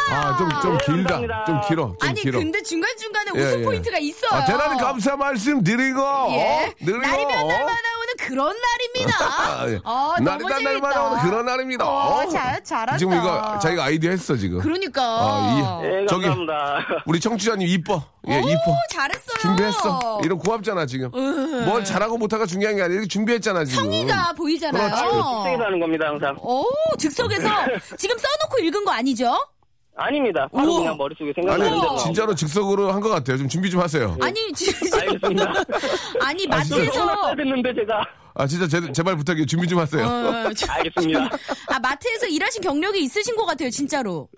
아, 좀, 좀 네, 길다. 감사합니다. 좀 길어. 좀 아니, 길어. 근데 중간중간에 예, 웃음 예. 포인트가 있어요. 아, 대단히 감사 말씀 드리고, 예. 드리고. 날이면 날마다 오는 그런 날입니다. 아, 예. 어, 날이다 날마다. 오는 그런 날입니다. 어, 잘, 잘한다. 지금 이거 자기가 아이디어 했어, 지금. 그러니까. 아, 이- 예, 저기- 감사합니다. 우리 청취자님 이뻐. 예, 오, 이뻐. 잘했어요. 준비했어. 이런 고맙잖아, 지금. 뭘 잘하고 못하고 중요한 게 아니라 준비했잖아, 지금. 성의가 보이잖아요. 그렇죠. 생각하는 겁니다, 항상. 오, 즉석에서 지금 써놓고 읽은 거 아니죠? 아닙니다. 바로 우와. 그냥 머릿속에 생각나는 아니, 대로. 진짜로 즉석으로 한 것 같아요. 좀 준비 좀 하세요. 아니, 지금. 알겠습니다. 아니, 마트에서. 됐는데 제가. 아, 진짜 제, 제발 부탁해요. 준비 좀 하세요. 어, 저- 알겠습니다. 아, 마트에서 일하신 경력이 있으신 것 같아요, 진짜로.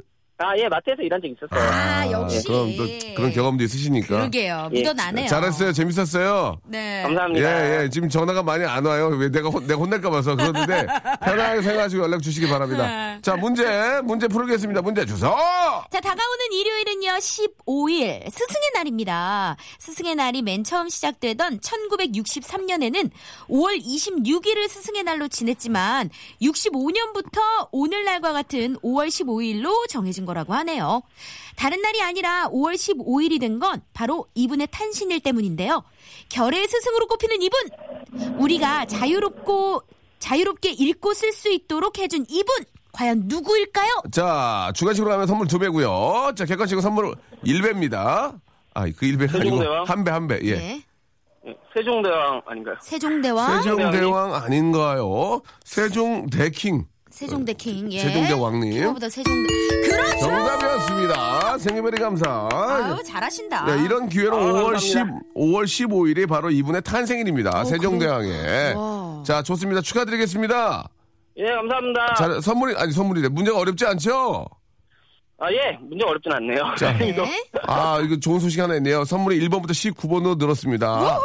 아, 예, 마트에서 일한 적 있었어요. 아, 역시. 그럼 또 그런 경험도 있으시니까. 그러게요. 예. 묻어나네요. 잘했어요. 재밌었어요. 네. 감사합니다. 예, 예. 지금 전화가 많이 안 와요. 왜 내가, 혼, 내가 혼날까 봐서. 그러는데, 편하게 생각하시고 연락 주시기 바랍니다. 네. 자, 문제, 문제 풀겠습니다. 문제 주소! 자, 다가오는 일요일은요, 15일, 스승의 날입니다. 스승의 날이 맨 처음 시작되던 1963년에는 5월 26일을 스승의 날로 지냈지만, 65년부터 오늘날과 같은 5월 15일로 정해진 거라고 하네요. 다른 날이 아니라 5월 15일이 된 건 바로 이분의 탄신일 때문인데요. 결의 스승으로 꼽히는 이분! 우리가 자유롭고, 자유롭게 읽고 쓸 수 있도록 해준 이분! 과연 누구일까요? 자, 주간식으로 하면 선물 두 배고요 자, 객관식으로 선물 1배입니다. 아, 그 1배 아니고? 한 배, 한 배. 예. 네. 예, 세종대왕 아닌가요? 세종대왕, 세종대왕 아닌가요? 세종대킹. 세종대 킹, 예. 세종대 왕님. 킹보다 세종대. 그렇죠. 정답이었습니다. 생일베리 감사. 아유 잘하신다. 네, 이런 기회는 아유, 5월 10, 감사합니다. 5월 15일이 바로 이분의 탄생일입니다. 세종대왕의. 와. 자, 좋습니다. 축하드리겠습니다. 예, 감사합니다. 자, 선물이, 아니, 선물이래. 문제가 어렵지 않죠? 아, 예, 문제 어렵진 않네요. 자. 네. 아, 이거 좋은 소식 하나 있네요. 선물이 1번부터 19번으로 늘었습니다. 와.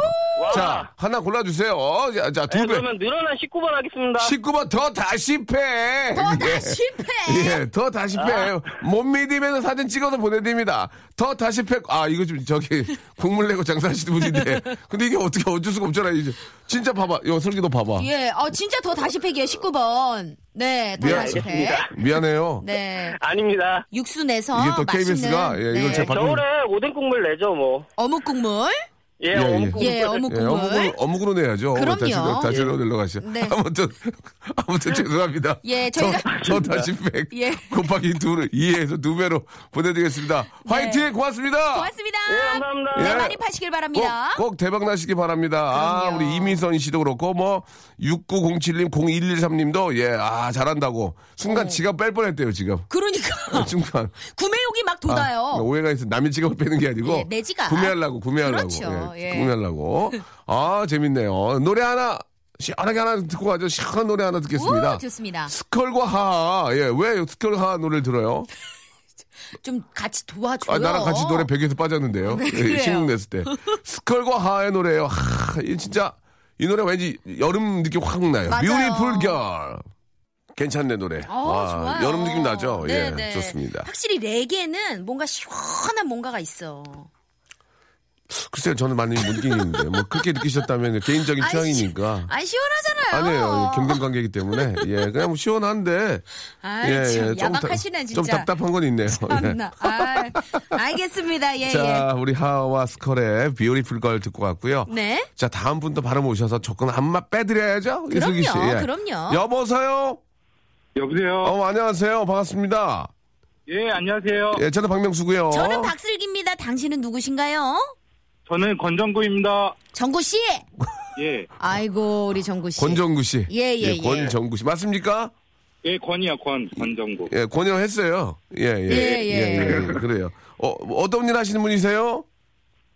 자, 하나 골라주세요. 자, 자, 두 네, 배. 그러면 늘어난 19번 하겠습니다. 19번 더 다시 패. 더 예. 다시 패. 예, 더 다시 패. 못 믿으면 사진 찍어서 보내드립니다. 더 다시 패. 아, 이거 좀 저기 국물 내고 장사하시는 분인데. 근데 이게 어떻게 어쩔 수가 없잖아요. 이제. 진짜 봐봐. 이거 설기도 봐봐. 예, 어 진짜 더 다시 팩이에요. 19번. 네, 더 미안- 다시 팩. 알겠습니다. 미안해요. 네. 아닙니다. 육수 내서 이게 또 맛있는 KBS가, 예, 이걸 제가 바꾼- 겨울에 오뎅 국물 내죠, 뭐. 어묵 국물. 예, 예, 어묵 예. 국물. 예, 어묵 예, 국물. 어묵으로, 어묵으로 내야죠. 그럼요. 다시, 다시 예. 내러 가시죠. 네. 아무튼, 아무튼 죄송합니다. 예, 저희가- 더, 더 다시 팩. 예. 곱하기 두를 2에서 두 배로 보내드리겠습니다. 화이팅! 고맙습니다. 고맙습니다. 예, 감사합니다. 네, 예. 많이 파시길 꼭, 바랍니다. 꼭 대박 나시기 바랍니다. 아, 그럼요. 우리 이미선 씨도 그렇고, 뭐, 6907님, 0113님도, 예, 아, 잘한다고. 순간 지갑 뺄 뻔했대요, 지금. 그러니까 순간. 구매 욕이 막 아, 돋아요. 오해가 있어. 남의 지갑을 빼는 게 아니고. 예, 내 지갑. 구매하려고, 구매하려고. 그렇죠, 예, 예. 구매하려고. 아, 재밌네요. 노래 하나, 시원하게 하나 듣고 가죠. 시원한 노래 하나 듣겠습니다. 오, 좋습니다. 스컬과 하하. 예, 왜 스컬과 하하 노래를 들어요? 좀 같이 도와줘요. 아, 나랑 같이 노래 베개에서 빠졌는데요. 네, 예. 신곡 냈을 때. 스컬과 하하의 노래예요. 하, 이 진짜 이 노래 왠지 여름 느낌 확 나요. 맞아요. Beautiful Girl. 괜찮네 노래. 어, 와, 좋아요. 여름 느낌 나죠? 네, 예, 네. 좋습니다. 확실히 레게는 뭔가 시원한 뭔가가 있어. 글쎄요, 저는 많이 못 느끼는데 뭐 그렇게 느끼셨다면 개인적인 취향이니까. 아니 시원하잖아요. 아니에요. 경쟁 관계이기 때문에. 예, 그냥 뭐 시원한데. 아이, 예, 참 예, 좀, 야박하시네 답- 진짜. 좀 답답한 건 있네요. 예. 참나. 아, 알겠습니다. 예, 자, 우리 하와 스컬의 비오리풀 걸 듣고 갔고요. 예. 네. 자, 다음 분도 바로 모셔서 조금 한맛 빼드려야죠. 그럼요, 예. 그럼요. 여보세요? 여보세요. 어, 안녕하세요. 반갑습니다. 예, 안녕하세요. 예, 저는 박명수고요. 저는 박슬기입니다. 당신은 누구신가요? 저는 권정구입니다. 정구 씨. 예. 아이고 우리 정구 씨. 권정구 씨. 예, 예, 예. 권정구 씨. 맞습니까? 예, 권이요, 권. 권정구. 예, 권영 했어요. 예, 예. 예, 예. 그래요. 어, 어떤 일 하시는 분이세요?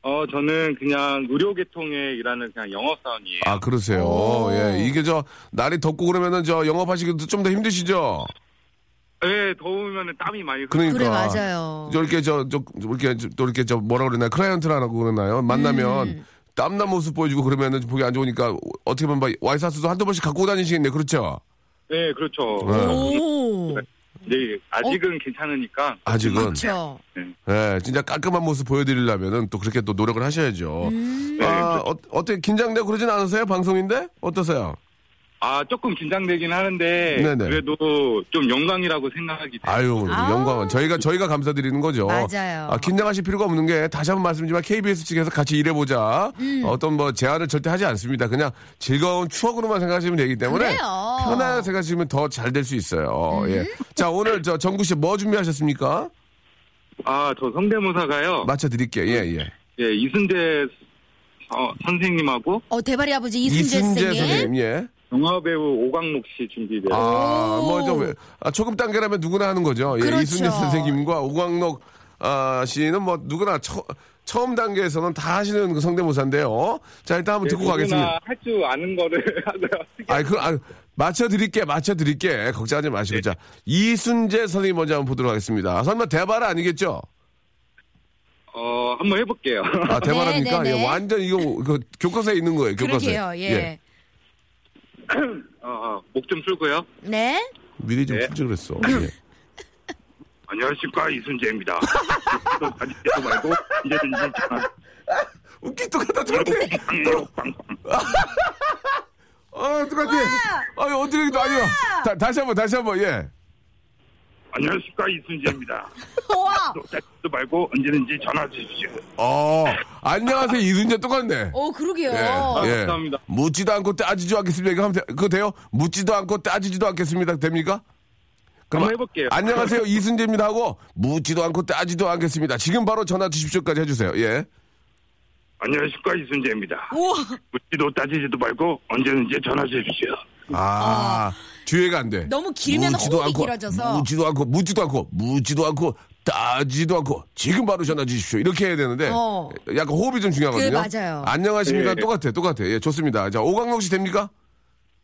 어, 저는 그냥 의료계통에 일하는 그냥 영업사원이에요. 아, 그러세요. 오. 예, 이게 저, 날이 덥고 그러면은 저, 영업하시기도 좀 더 힘드시죠? 예, 더우면 땀이 많이 흘러요. 그러니까. 그래 맞아요. 이렇게 저, 저, 이렇게 저- 또 이렇게 저, 뭐라 그러나, 클라이언트라고 그러나요? 만나면, 음. 땀난 모습 보여주고 그러면은 보기 안 좋으니까, 어떻게 보면 막 와이사스도 한두 번씩 갖고 다니시겠네. 그렇죠? 네, 그렇죠. 오. 네, 아직은 괜찮으니까. 아직은. 그렇죠. 예, 진짜 깔끔한 모습 보여드리려면은 또 그렇게 또 노력을 하셔야죠. 음. 아, 어, 어때 긴장되고 그러진 않으세요? 방송인데? 어떠세요? 아, 조금 긴장되긴 하는데. 네네. 그래도 좀 영광이라고 생각이 돼요. 아유, 아우. 영광은 저희가 저희가 감사드리는 거죠. 맞아요. 아, 긴장하실 필요가 없는 게 다시 한번 말씀드리지만 KBS 측에서 같이 일해보자. 음. 어떤 뭐 제안을 절대 하지 않습니다. 그냥 즐거운 추억으로만 생각하시면 되기 때문에 그래요. 편하게 생각하시면 더 잘 될 수 있어요. 음. 예. 자, 오늘 저 정구 씨 뭐 준비하셨습니까? 아, 저 성대모사가요. 맞춰 드릴게요. 예, 예. 예, 이순재 어, 선생님하고 어 대발이 아버지 이순재, 선생님. 선생님, 예. 영화배우 오광록 씨 준비돼요. 아, 뭐, 좀, 왜- 아, 초급 단계라면 누구나 하는 거죠. 예, 그렇죠. 이순재 선생님과 오광록, 아, 씨는 뭐, 누구나 처, 처음 단계에서는 다 하시는 그 성대모사인데요. 자, 일단 한번 듣고 가겠습니다. 할 줄 아는 거를. 아이, 그, 아, 맞춰드릴게, 맞춰드릴게. 걱정하지 마시고. 자, 이순재 선생님 먼저 한번 보도록 하겠습니다. 설마 대발 아니겠죠? 어, 한번 해볼게요. 아, 대발합니까? 네, 네, 네. 예, 완전 이거, 그, 교과서에 있는 거예요, 교과서에. 그러게요. 예. 어, 어, 목 좀 풀고요. 네. 미리 좀 네. 풀지 그랬어. 예. 안녕하십니까 이순재입니다. 또 가지지도 말고 이제든지 전화 웃기 똑같다, 똑같아. 아, 똑같아. 아, 어떻게, 또 아니요. 다, 다시 한 번, 다시 한 번, 예. 안녕하십니까 이순재입니다. 와. 또 가지지도 말고 언제든지 전화 주십시오. 어, 안녕하세요. 이순재 똑같네. 어 그러게요. 예. 감사합니다. 묻지도 않고 따지지도 않겠습니다. 이거 하면 돼, 그거 돼요? 묻지도 않고 따지지도 않겠습니다. 됩니까? 그럼 한번 해볼게요. 안녕하세요. 이순재입니다 하고 묻지도 않고 따지도 않겠습니다. 지금 바로 전화 주십시오까지 해주세요. 예. 안녕하십니까 이순재입니다. 우와. 묻지도 따지지도 말고 언제든지 전화 주십시오. 아, 뒤에가 안 돼. 너무 길면 호흡이 않고, 길어져서. 묻지도 않고, 묻지도 않고, 묻지도 않고, 따지도 않고, 지금 바로 전화 주십시오. 이렇게 해야 되는데, 어. 약간 호흡이 좀 중요하거든요. 그, 맞아요. 안녕하십니까? 네. 똑같아, 똑같아. 예, 좋습니다. 자, 오광록 씨 됩니까?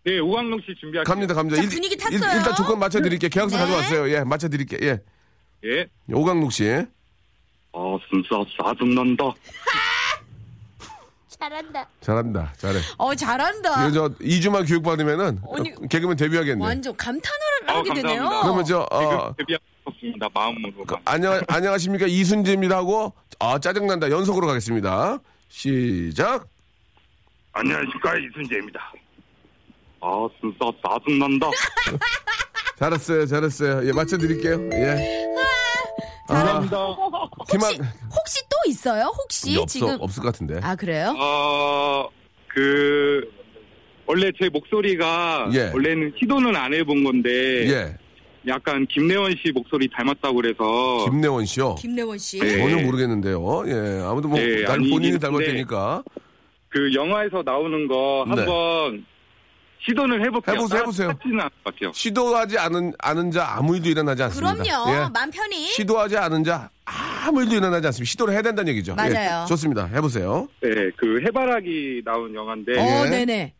네 오광록 씨 준비할게요. 갑니다, 갑니다. 자, 분위기 탔어요. 일 단 조건 맞춰드릴게요. 계약서 네. 가져왔어요. 예, 맞춰드릴게요. 예. 예. 오광록 씨. 어 진짜 짜증난다. 잘한다. 잘한다. 잘해. 어 잘한다. 이거 저 2주만 교육받으면은 아니, 개그맨 데뷔하겠네. 완전 감탄을 어, 하게 되네요. 감사합니다. 그러면 저, 어, 데뷔하겠습니다 마음으로. 안녕, 안녕하십니까. 이순재입니다 하고, 아, 짜증난다. 연속으로 가겠습니다. 시작. 안녕하십니까 이순재입니다. 아 진짜 짜증난다. 잘했어요. 잘했어요. 예, 맞춰드릴게요. 예. 감사합니다. 김한, 혹시 또 있어요? 혹시 없어, 지금 없을 것 같은데. 아 그래요? 어, 그, 원래 제 목소리가, 예. 원래는 시도는 안 해본 건데, 예. 약간 김래원 씨 목소리 닮았다고 그래서, 김래원 씨요. 김래원 씨. 네. 전혀 모르겠는데요. 예. 아무튼 뭐, 예, 닮- 아니, 본인이 근데- 닮았다니까. 그 영화에서 나오는 거 네. 한번 시도는 해볼게요. 해보세요, 해보세요. 같지는 않을 것 같아요. 시도하지 않은, 않은 자 아무 일도 일어나지 않습니다. 그럼요. 예. 맘 편히. 시도하지 않은 자 아무 일도 일어나지 않습니다. 시도를 해야 된다는 얘기죠. 예, 맞아요. 좋습니다. 해보세요. 네, 그 해바라기 나온 영화인데, 어, 예. 네네.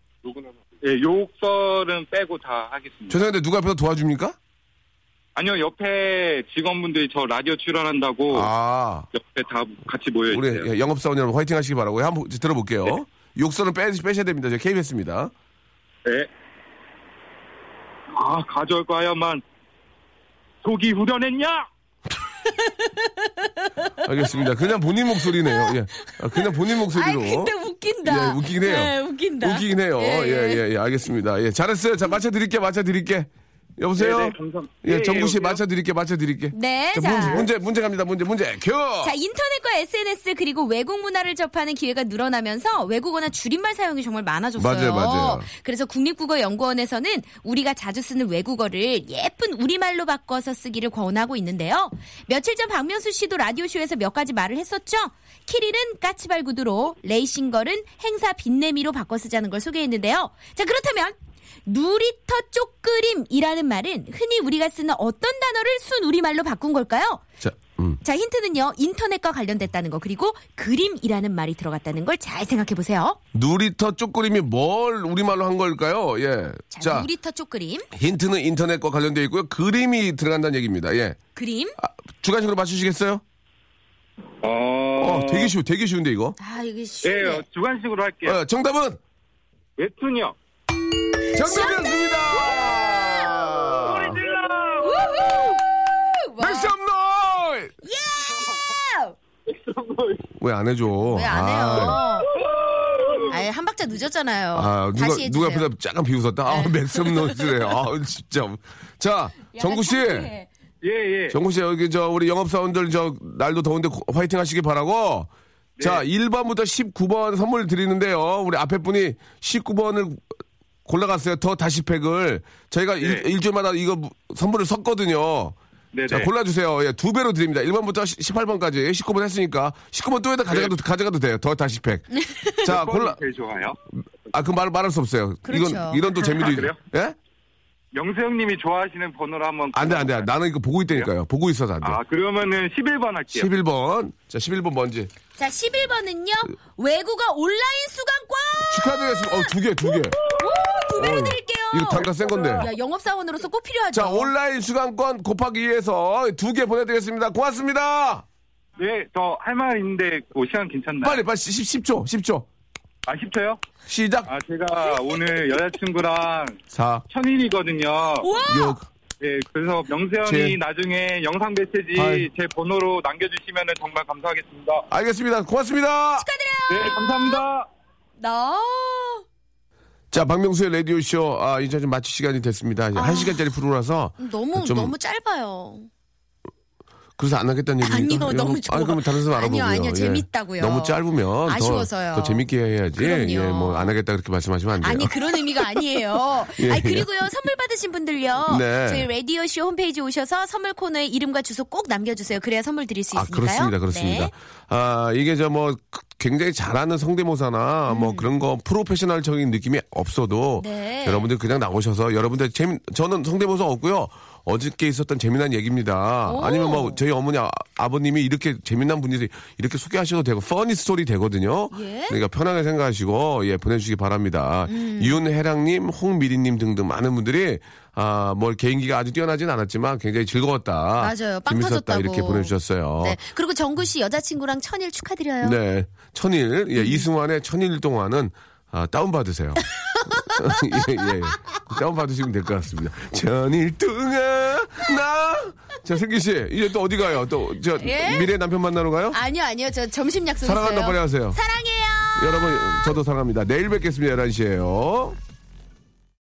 예, 욕설은 빼고 다 하겠습니다. 죄송한데 누가 앞에서 도와줍니까? 아니요, 옆에 직원분들이 저 라디오 출연한다고 아, 옆에 다 같이 우리 모여있어요. 예, 영업사원 여러분 화이팅 하시기 바라고요. 한번 들어볼게요. 욕설은 빼, 빼셔야 됩니다. 저 KBS입니다. 네. 아, 가져올 거야만 속이 후련했냐? 알겠습니다. 그냥 본인 목소리네요. 예. 아, 그냥 본인 목소리로. 아이 근데 웃긴다. 예, 웃기긴 해요. 네, 웃긴다. 웃기긴 해요. 예, 예, 예, 예, 알겠습니다. 예, 잘했어요. 자, 맞춰드릴게, 맞춰드릴게. 여보세요? 네, 네, 감사- 예, 예, 정구 씨 여보세요? 맞춰 드릴게, 맞춰 드릴게. 네, 자, 자. 문제, 문제, 문제 갑니다. 문제, 문제. 큐! 자, 인터넷과 SNS 그리고 외국 문화를 접하는 기회가 늘어나면서 외국어나 줄임말 사용이 정말 많아졌어요. 맞아요, 맞아요. 그래서 국립국어연구원에서는 우리가 자주 쓰는 외국어를 예쁜 우리말로 바꿔서 쓰기를 권하고 있는데요. 며칠 전 박명수 씨도 라디오쇼에서 몇 가지 말을 했었죠. 키릴은 까치발 구두로, 레이싱걸은 행사 빈내미로 바꿔 쓰자는 걸 소개했는데요. 자, 그렇다면 누리터 쪽그림이라는 말은 흔히 우리가 쓰는 어떤 단어를 순 우리말로 바꾼 걸까요? 자, 음. 자, 힌트는요. 인터넷과 관련됐다는 거 그리고 그림이라는 말이 들어갔다는 걸 잘 생각해 보세요. 누리터 쪽그림이 뭘 우리말로 한 걸까요? 예. 자, 자, 누리터 쪽 그림. 힌트는 인터넷과 관련되어 있고요. 그림이 들어간다는 얘기입니다. 예. 그림. 아, 주관식으로 맞추시겠어요? 어, 어, 되게 쉬워, 되게 쉬운데, 이거. 아, 이게 예, 쉬운데. 어, 주관식으로 할게요. 어, 정답은? 웹툰이요. 정답이었습니다! Make some noise! 왜 안 해줘? 왜 안 아, 해요? 아예 한 박자 늦었잖아요. 아, 누가, 다시 해주세요. 네. 누가 앞에다 약간 비웃었다? 아, make some noise래. 아, 진짜. 자, 정구 씨. 창피해. 예, 예. 정구 씨, 여기 저, 우리 영업사원들 저, 날도 더운데 고- 화이팅 하시기 바라고. 자, 네. 1번부터 19번 선물 드리는데요. 우리 앞에 분이 19번을 골라갔어요. 더 다시팩을. 저희가 일, 네. 일주일마다 이거 무- 선물을 섰거든요. 네네. 자, 골라주세요. 예, 두 배로 드립니다. 1번부터 18번까지. 19번 했으니까. 19번 또 에다 가져가도, 가져가도 돼요. 더 다시 팩. 자, 골라. 제일 좋아요. 아, 그 말, 말할 수 없어요. 그렇죠. 이건, 이런 또 재미도. 아, 있- 그래요? 예? 영수 형님이 좋아하시는 번호로 한번. 안 돼, 안 돼. 나는 이거 보고 있다니까요. 보고 있어서 안 돼. 아, 그러면은 11번 할게요. 11번. 자, 11번 뭔지. 자, 11번은요. 외국어 온라인 수강권! 축하드리겠습니다. 어, 두 개, 두 개. 두 배로 어이, 드릴게요. 이거 단가 센 건데. 야, 영업사원으로서 꼭 필요하죠. 자, 온라인 수강권 곱하기 2에서 두 개 보내드리겠습니다. 고맙습니다. 네, 저 할 말 있는데, 뭐 시간 괜찮나요? 빨리, 빨리, 10, 10초, 10초. 아, 10초요? 시작. 아, 제가 오늘 여자친구랑 4, 천일이거든요. 우와! 6. 네, 그래서 명수 형이 제- 나중에 영상 메시지 아이. 제 번호로 남겨주시면 정말 감사하겠습니다. 알겠습니다. 고맙습니다. 네, 감사합니다. 나. 자, 박명수의 라디오쇼, 아, 이제 좀 마칠 시간이 됐습니다. 이제 한 시간짜리 프로라서. 너무, 좀- 너무 짧아요. 그래서 안 하겠다는 얘기입니까? 아니요, 너무 좋아. 아니, 그러면 다른 사람 알아보고요. 아니요, 아니요, 예. 재밌다고요. 너무 짧으면 아쉬워서요. 더, 더 재밌게 해야지. 그럼요. 예, 뭐 안 하겠다 그렇게 말씀하시면 안 돼요. 아니 그런 의미가 아니에요. 예, 아니 예. 그리고요 선물 받으신 분들요. 네. 저희 라디오 쇼 홈페이지 오셔서 선물 코너에 이름과 주소 꼭 남겨 주세요. 그래야 선물 드릴 수 아, 있으니까요. 그렇습니다. 그렇습니다. 네. 아, 이게 저 뭐 굉장히 잘하는 성대모사나 음. 뭐 그런 거 프로페셔널적인 느낌이 없어도 네. 여러분들 그냥 나오셔서 여러분들 재미 저는 성대모사 없고요. 어저께 있었던 재미난 얘기입니다. 오. 아니면 뭐 저희 어머니 아, 아버님이 이렇게 재미난 분이 이렇게 소개하셔도 되고 퍼니 스토리 되거든요. 예. 그러니까 편하게 생각하시고 예 보내주시기 바랍니다. 음. 윤혜랑님, 홍미리님 등등 많은 분들이 아 뭘 개인기가 아주 뛰어나진 않았지만 굉장히 즐거웠다. 맞아요. 빵 재밌었다 터졌다고. 이렇게 보내주셨어요. 네. 그리고 정구 씨 여자친구랑 천일 축하드려요. 네. 천일, 음. 예, 이승환의 천일 동안은, 아, 다운받으세요. 예, 예. 다운받으시면 될 것 같습니다. 동안, 나. 자, 슬기 씨, 이제 또 어디 가요? 또, 저, 예? 미래 남편 만나러 가요? 아니요 아니요 저 점심 약속 사랑한다 있어요. 빨리 하세요. 사랑해요. 여러분, 저도 사랑합니다. 내일 뵙겠습니다. 11시에요.